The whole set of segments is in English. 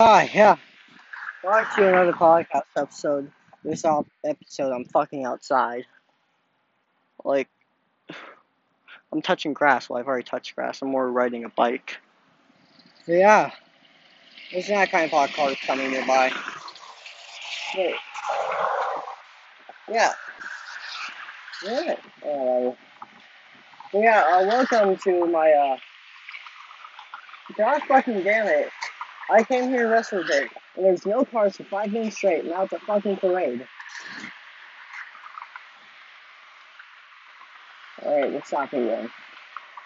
Hi, yeah. Welcome to another podcast episode. This episode, I'm fucking outside. Like, I'm touching grass. Well, I've already touched grass. I'm more riding a bike. So, yeah. There's that kind of hot cars coming nearby. Wait. Yeah. Yeah. Uh, yeah, uh, welcome to my, uh, gosh fucking damn it. I came here yesterday, and there's no cars for five minutes straight. Now it's a fucking parade. Alright, let's stop again.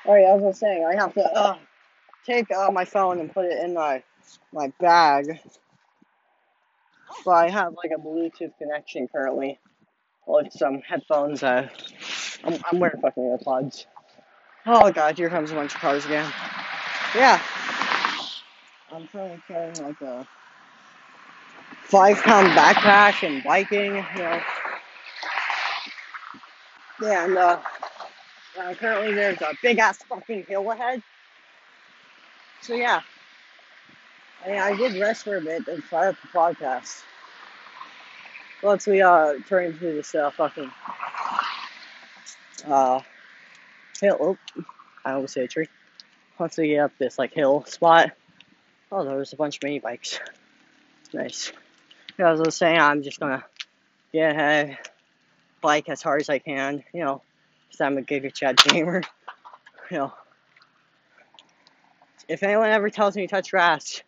Alright, as I was saying, I have to uh, take uh, my phone and put it in my my bag. But I have like a Bluetooth connection currently with some headphones. Uh, I'm, I'm wearing fucking AirPods. Oh god, here comes a bunch of cars again. Yeah. I'm currently carrying like a five pound backpack and biking, you know. Yeah, and uh, uh, currently there's a big ass fucking hill ahead. So yeah, I, mean, I did rest for a bit and fire up the podcast. Once we uh turn into this uh fucking uh hill, oh, I almost hit a tree. Once we get up this like hill spot, oh, there's a bunch of mini bikes. Nice. Yeah, as I was saying, I'm just gonna get ahead, bike as hard as I can, you know, because I'm a Giga Chad gamer. You know, if anyone ever tells me to touch grass,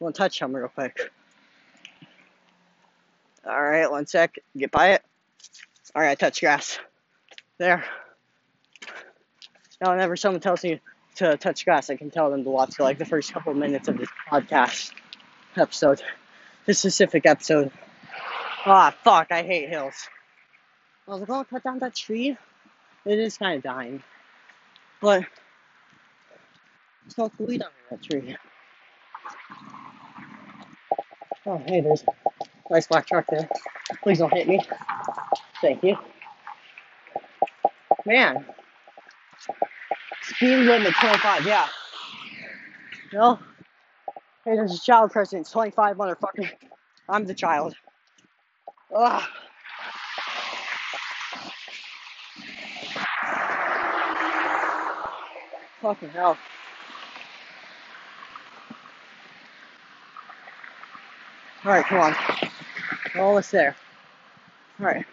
I'm gonna touch them real quick. Alright, one sec, get by it. Alright, touch grass. There. Now, whenever someone tells me to touch grass, I can tell them to watch like the first couple minutes of this podcast episode, this specific episode. Ah, fuck, I hate hills. I was like, oh, cut down that tree. It is kind of dying. But, the weed under that tree. Oh, hey, there's a nice black truck there. Please don't hit me. Thank you. Man. Speed limit 25, yeah. No? Hey, there's a child present. It's 25, motherfucker. I'm the child. Ugh. Fucking hell. Alright, come on. We're almost there. Alright.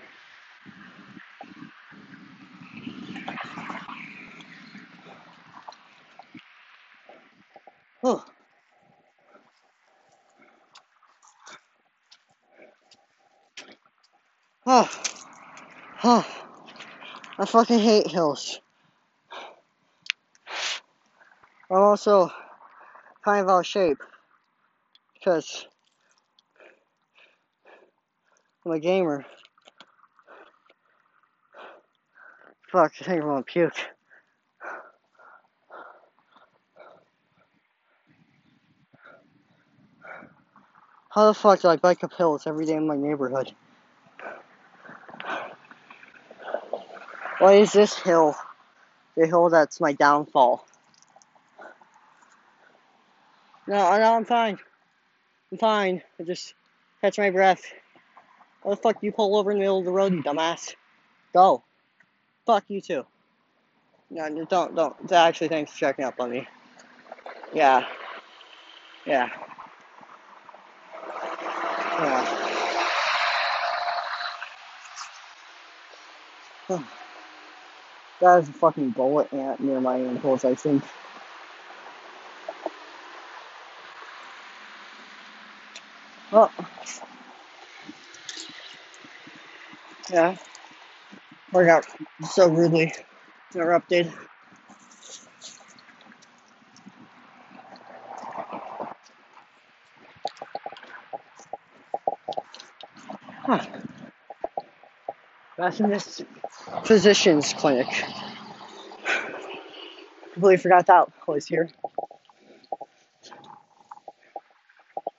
Oh. Oh. Oh. I fucking hate hills. I'm also kind of out of shape because I'm a gamer. Fuck, I think I'm gonna puke. How the fuck do I bike up hills every day in my neighborhood? Why is this hill the hill that's my downfall? No, no, I'm fine. I'm fine. I just catch my breath. Why the fuck you pull over in the middle of the road, you dumbass? Go. Fuck you too. No, no, don't, don't. Actually, thanks for checking up on me. Yeah. Yeah. Yeah. That is a fucking bullet ant near my ankles, I think. Oh. Yeah. I got so rudely interrupted. Huh. That's this physician's clinic. Completely forgot that was here.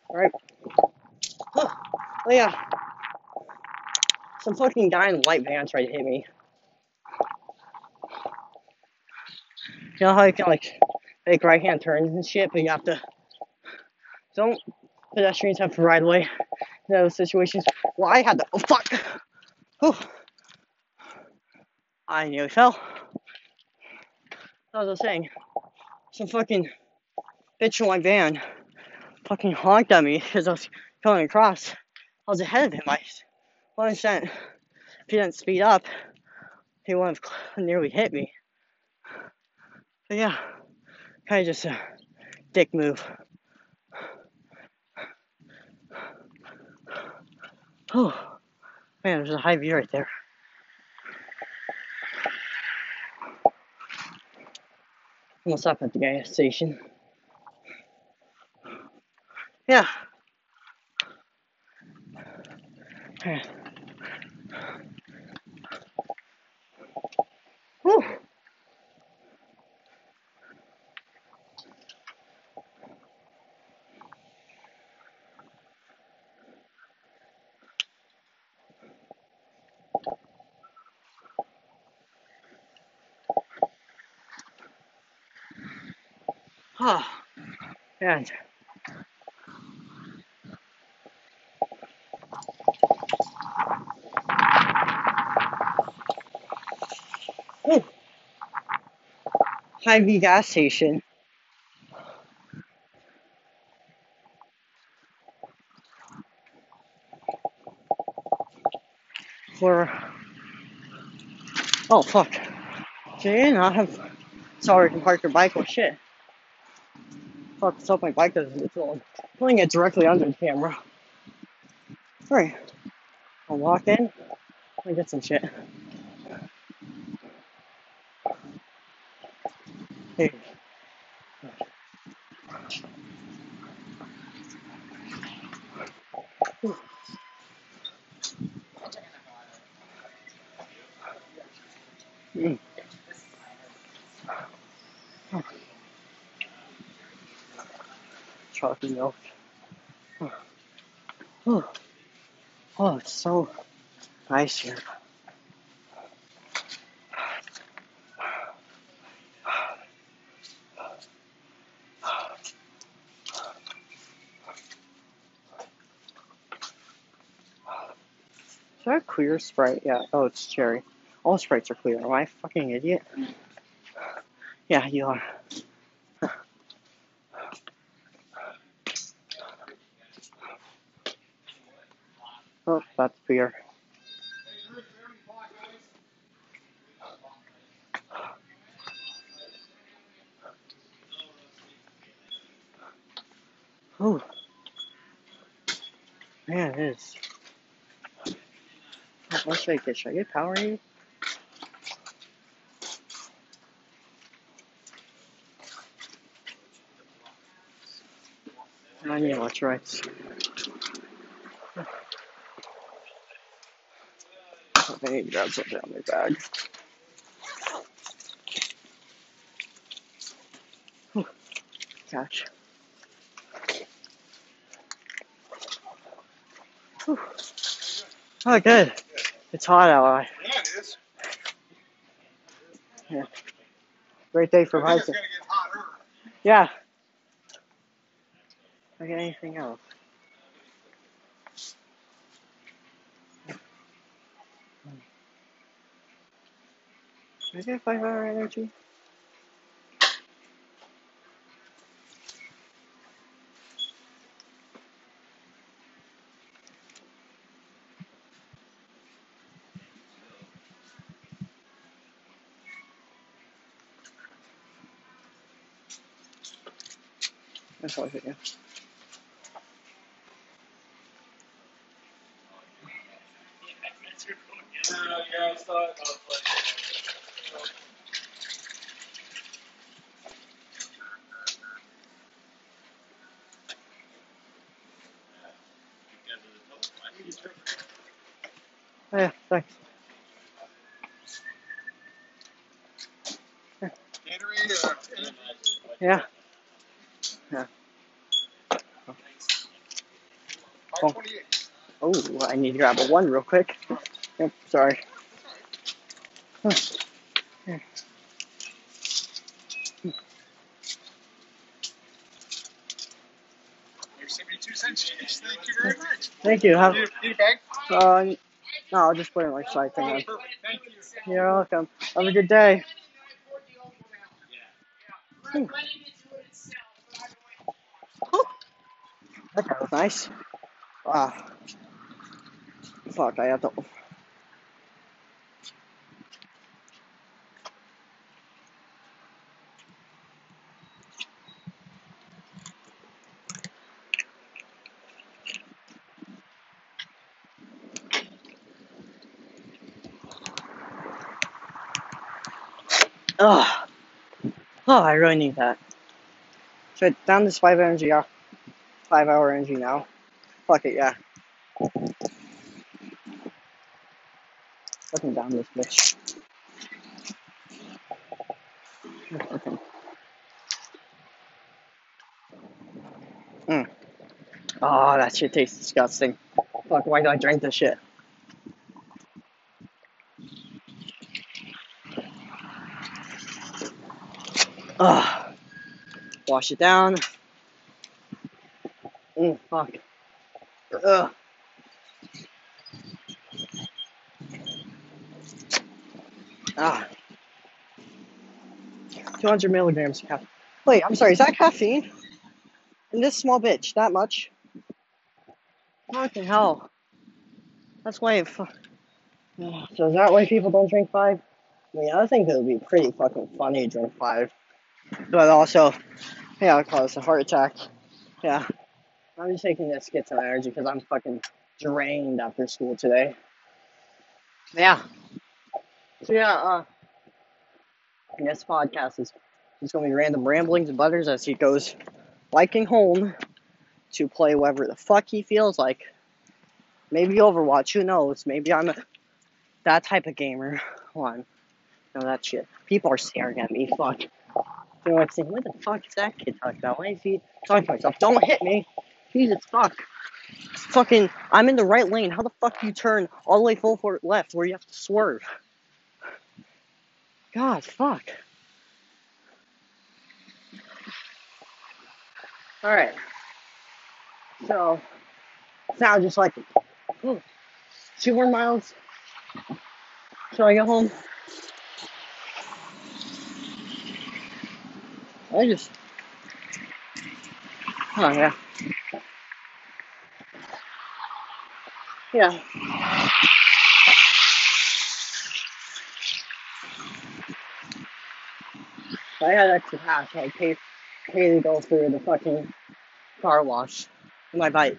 Alright. Huh. Oh yeah. Some fucking guy in white van tried to hit me. You know how you can like make right hand turns and shit, but you have to Don't pedestrians have to ride away in those situations? Well, I had to. Oh, fuck! Oh. I nearly fell. As I was saying, some fucking bitch in my van fucking honked at me because I was coming across. I was ahead of him. I 100%. If he didn't speed up, he would have nearly hit me. But yeah, kind of just a dick move. Oh, man, there's a Hy-Vee right there. I'm gonna stop at the gas station. Yeah. Yeah. Whew. Oh, and oh, Hy-Vee gas station. Where? Oh fuck! You not have. Sorry, can park your bike. Oh shit! Fuck, it's off my bike because it's on. Putting it directly under the camera. Alright, I'll walk in and get some shit. Hey. Mm. Chocolate milk. Oh. oh, it's so nice here. Is that clear Sprite? Yeah. Oh, it's cherry. All Sprites are clear. Am I a fucking idiot? Yeah, you are. That's beer. Oh. Man, it is. What should I get? Should I get Powerade? I need electrolytes. I need to grab something out of my bag. Whew. Catch. Whew. Oh, good. It's hot out. Yeah, it is. Yeah. Great day for I it's hiking. gonna get hotter. Yeah. Like anything else. Can I get five hour energy? That's all I think. yeah. Oh, yeah, thanks. Gatorade, uh, energy. Yeah. Yeah. Oh. Oh, I need to grab a one real quick. Yep, sorry. Huh. Yeah. 72 cents each. Thank you very much. Thank you. Have, Need a, need a bag? uh, no, I'll just put it in my side thing. Thank you. You're welcome. Have a good day. Oh, that guy was nice. Ah. Fuck, I have to. Ugh. Oh, I really need that. So down this five energy, five hour energy now. Fuck it, yeah. Fucking down this bitch. Mm. Oh, that shit tastes disgusting. Fuck, why did I drink this shit? Ugh. Wash it down. Mm, fuck. Ugh. Ah. 200 milligrams of caffeine. Wait, I'm sorry, is that caffeine? In this small bitch, that much? Fucking hell. That's why it So is that why people don't drink five? I mean, I think it would be pretty fucking funny to drink five. But also, yeah, it cause a heart attack. Yeah. I'm just taking this to get some energy because I'm fucking drained after school today. Yeah. So yeah, uh, this podcast is just gonna be random ramblings and butters as he goes biking home to play whatever the fuck he feels like. Maybe Overwatch, who knows? Maybe I'm a, that type of gamer. Hold on. No, that shit. People are staring at me. Fuck. They're like saying, what the fuck is that kid talking about? Why is he talking to myself? Don't hit me. Jesus fuck. Fucking, I'm in the right lane. How the fuck do you turn all the way full for left where you have to swerve? God, fuck. Alright. So, now just like two more miles. Shall I go home? I just. Oh, yeah. Yeah. If I had extra cash, I'd pay, pay to go through the fucking car wash. My bike.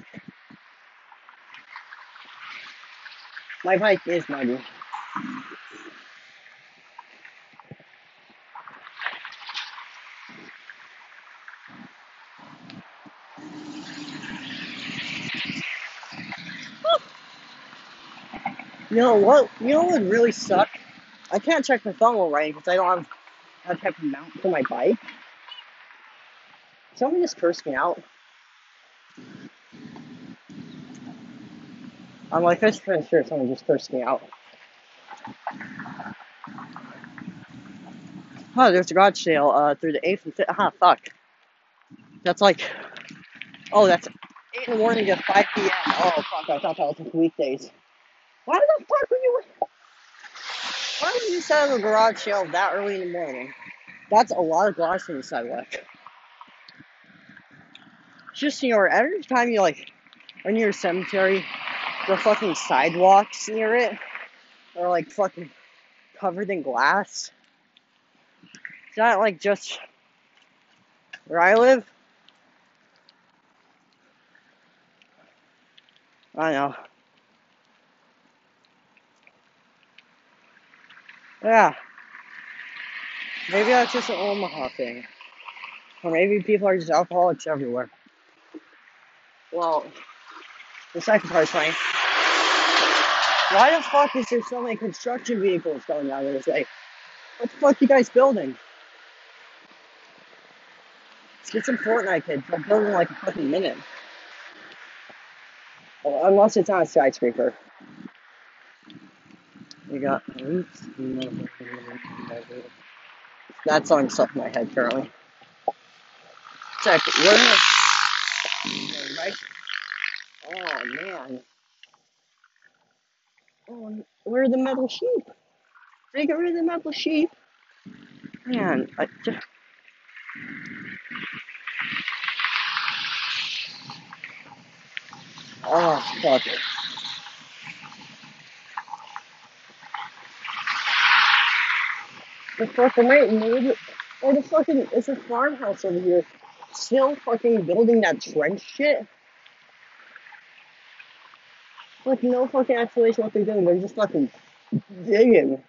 My bike is muddy. You know what? You know what would really suck? I can't check my phone while riding because I don't have that type of mount for my bike. Somebody just cursed me out. I'm like, I'm pretty sure someone just cursed me out. Oh, there's a garage sale uh, through the 8th and 5th. Ah, fuck. That's like, oh, that's 8 in the morning to 5 p.m. Oh, fuck, I thought that was like weekdays. Why the fuck were you, why would you set up a garage sale that early in the morning? That's a lot of glass on the sidewalk. Just, you know, every time you, like, are near a cemetery, the fucking sidewalks near it are, like, fucking covered in glass. Is that, like, just where I live? I know. Yeah. Maybe that's just an Omaha thing. Or maybe people are just alcoholics everywhere. Well, the second part's fine. Why the fuck is there so many construction vehicles going down there today? What the fuck you guys building? Let's get some Fortnite kids. They're building like a fucking minute. Unless it's on a skyscraper. You got that song's stuck in my head currently. Check. A Okay. Oh man. Oh, where are the metal sheep? They get rid of the metal sheep. Man, I just. Oh fuck it. The fucking wait, maybe. Or the fucking it's a farmhouse over here. Still fucking building that trench shit. Like no fucking explanation what they're doing. They're just fucking digging.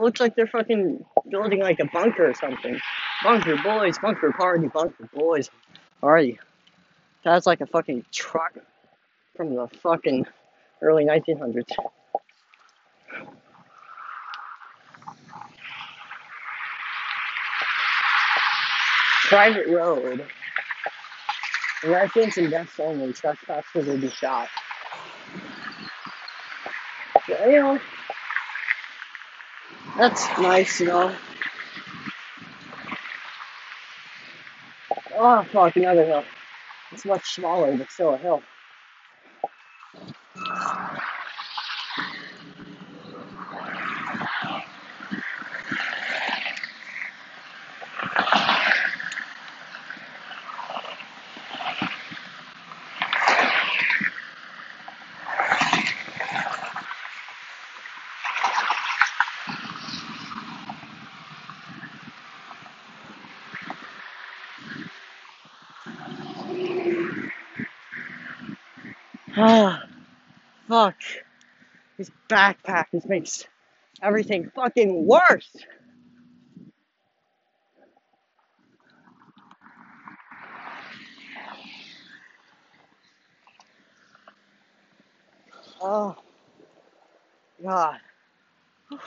Looks like they're fucking building like a bunker or something. Bunker boys, bunker party, bunker boys. Party. That's like a fucking truck from the fucking early 1900s. Private road. Residents and guests only. Trespassers will be shot. You know, that's nice, you know. Oh, fuck, another hill. It's much smaller, but still a hill. Ah, fuck. This backpack just makes everything fucking worse. Oh, God.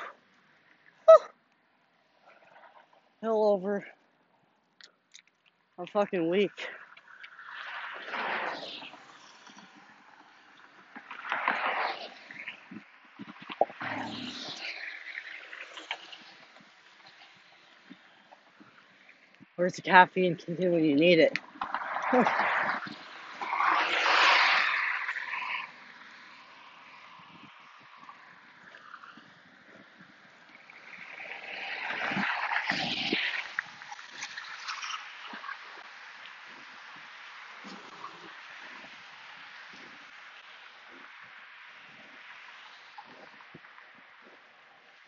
Hill over a fucking week. Where's the caffeine when you need it?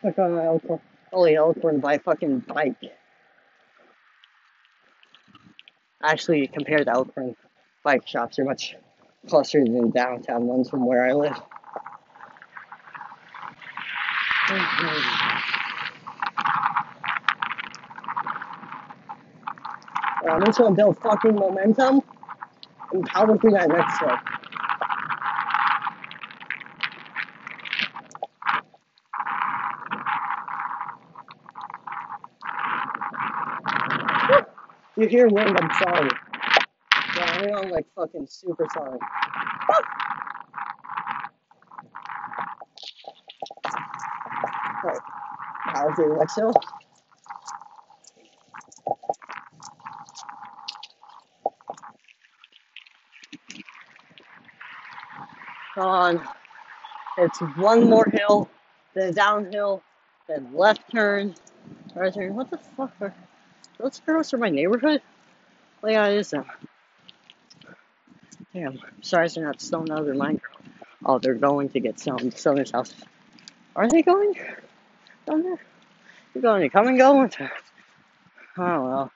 Look on my Elkhorn. Holy Elkhorn to buy fucking bike. Actually, compared to Elkhorn, bike shops are much closer than downtown ones from where I live. Uh, I'm just gonna build fucking momentum and power through that next hill. You hear wind, I'm sorry. Yeah, I'm like fucking super sorry. Right, power through hill. On. It's one more hill, then downhill, then left turn, right turn. What the fuck are those girls from my neighborhood? Yeah, it is them. Damn, sorry they're not stone out of their mind. Oh, they're going to get some Southern's house. Are they going down there? They're going to come and go into. Oh well,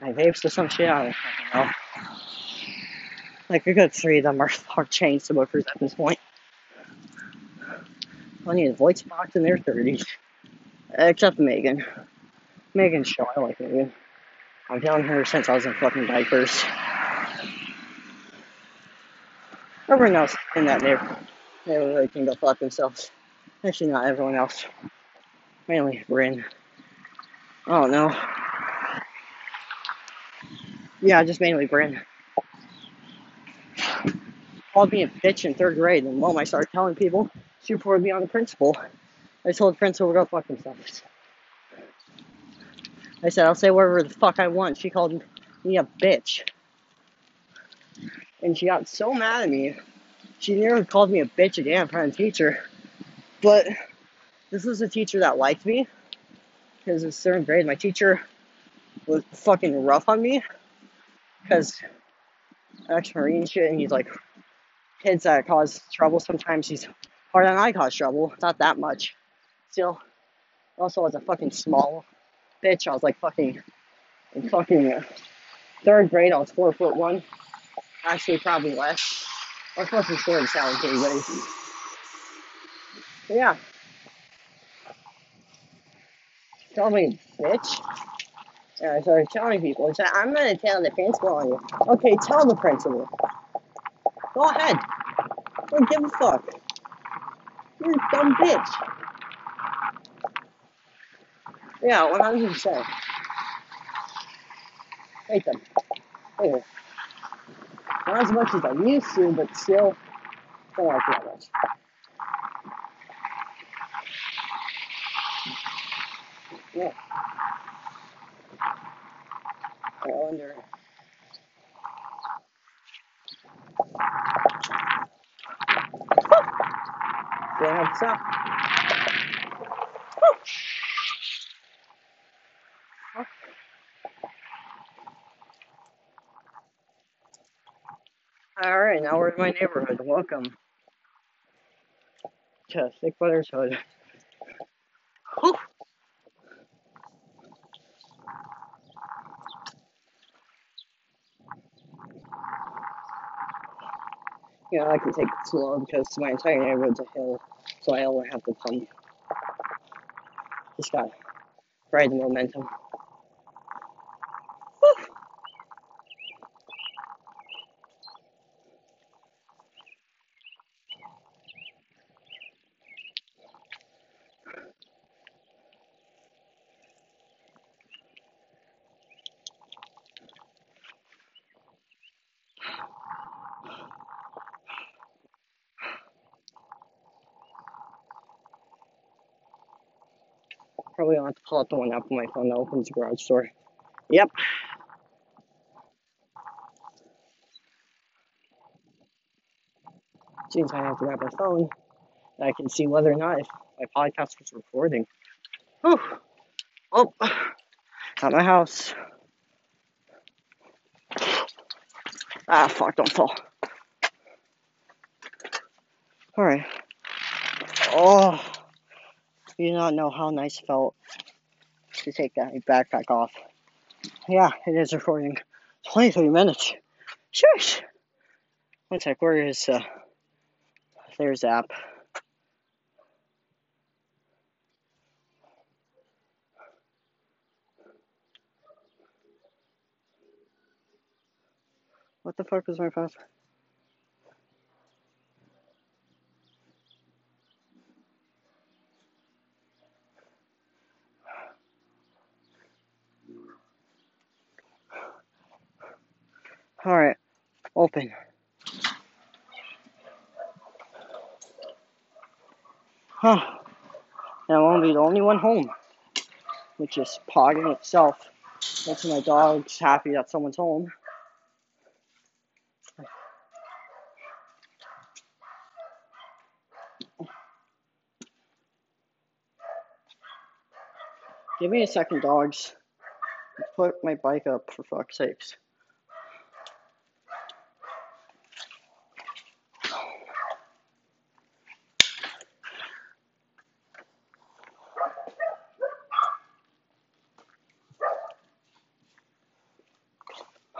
my vapes or some shit. I don't know. Like a good three of them are, are chain smokers at this point. Plenty of voice box in their thirties, except Megan. Megan's show. I like Megan. I've known her since I was in fucking diapers. Everyone else in that neighborhood, neighborhood can go fuck themselves. Actually, not everyone else. Mainly Bryn. Oh no. Yeah, just mainly Bryn. Called me a bitch in third grade, and moment I started telling people, she reported me on the principal. I told the principal to go fuck themselves. I said, I'll say whatever the fuck I want. She called me a bitch. And she got so mad at me. She nearly called me a bitch again in front of the teacher. But this was a teacher that liked me. Because in third grade, my teacher was fucking rough on me. Because ex-marine shit, and he's like, kids that cause trouble sometimes he's harder than I cause trouble. Not that much. Still, also as a fucking small bitch, I was like fucking in fucking third grade, I was four foot one. Actually, probably less. I was be short and sound anyways. But yeah, tell me, bitch. And I started telling people, I said, I'm gonna tell the principal on you. Okay, tell the principal. Go ahead. Don't give a fuck. You're a dumb bitch. Yeah, 100%. Hate them. Anyway, not as much as I used to, but still, don't like that much. Yeah, I wonder. Do I have to? Alright, now we're in my neighborhood. Welcome to Thick Brothers Hood. Whew. You know, I can take it slow because my entire neighborhood's a hill, so I only have to come. Just gotta ride the momentum. Probably don't have to pull out the one app on my phone that opens the garage door. Yep. Seems I have to grab my phone, I can see whether or not if my podcast was recording. Whew. Oh, at my house. Ah, fuck, don't fall. Alright. Oh, you do not know how nice it felt to take that backpack off. Yeah, it is recording. 23 minutes. Shush. One sec, where is, uh, there's app. What the fuck was my password? Alright, open. Huh. And I won't be the only one home, which is pog in itself. Makes my dog's happy that someone's home. Give me a second, dogs. Put my bike up for fuck's sakes.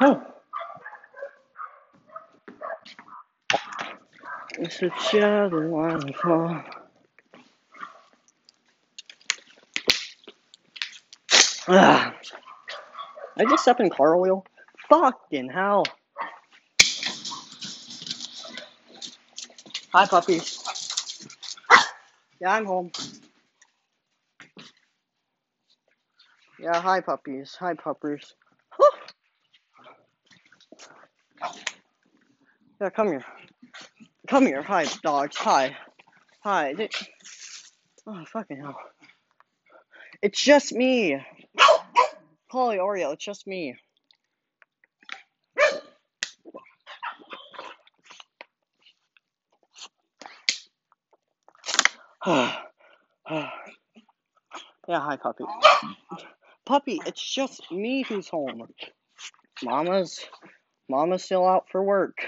Oh. A shadow waterfall. Ah. I just stepped in car oil. Fucking hell. Hi, puppies. Yeah, I'm home. Yeah, hi, puppies. Hi, puppers. Whew. Yeah, come here. Come here. Hi, dogs. Hi. Hi. Oh, fucking hell. It's just me. Chloe, Oreo, it's just me. yeah, hi, puppy. Puppy, it's just me who's home. Mama's, Mama's still out for work.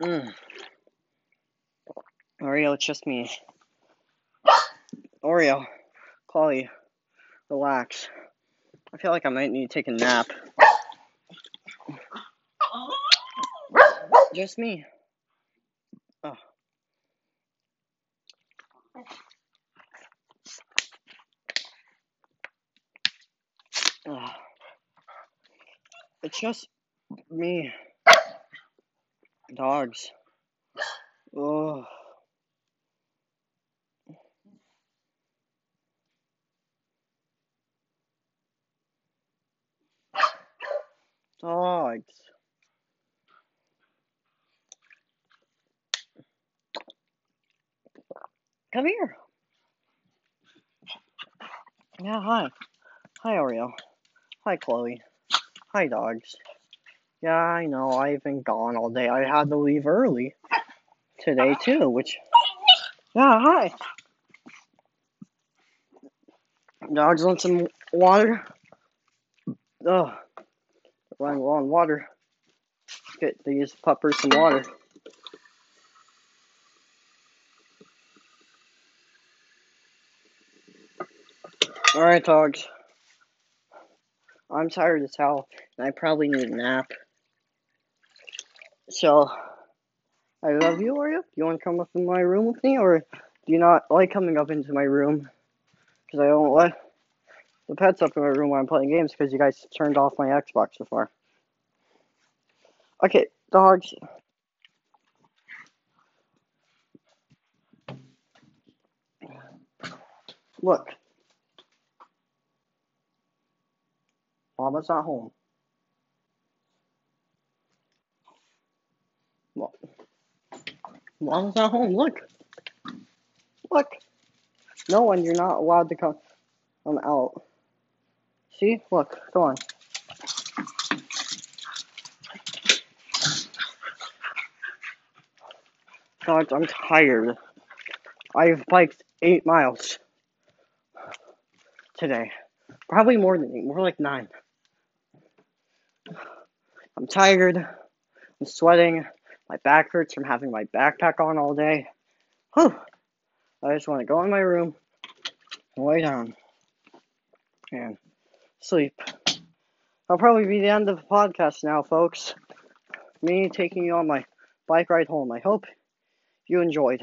Mm. Oreo, it's just me. Oreo, Chloe, relax. I feel like I might need to take a nap. Just me. Oh. Ugh. It's just me. Dogs. Oh. Dogs. Come here. Yeah, hi. Hi, Oreo. Hi, Chloe. Hi, dogs. Yeah, I know, I've been gone all day. I had to leave early today, too, which. Yeah, hi. Dogs want some water? Ugh. Running low on water. Get these puppers some water. Alright, dogs. I'm tired as hell, and I probably need a nap. So, I love you, Oreo. Do you want to come up in my room with me, or do you not like coming up into my room? Because I don't let the pets up in my room when I'm playing games because you guys turned off my Xbox so far. Okay, dogs. Look. Mama's not home. Well, Mama's not home. Look. Look. No one, you're not allowed to come. I'm out. See? Look. Go on. God, I'm tired. I've biked eight miles today. Probably more than eight, more like nine. I'm tired. I'm sweating. My back hurts from having my backpack on all day. Whew. I just want to go in my room lay down and sleep. That'll probably be the end of the podcast now, folks. Me taking you on my bike ride home. I hope you enjoyed.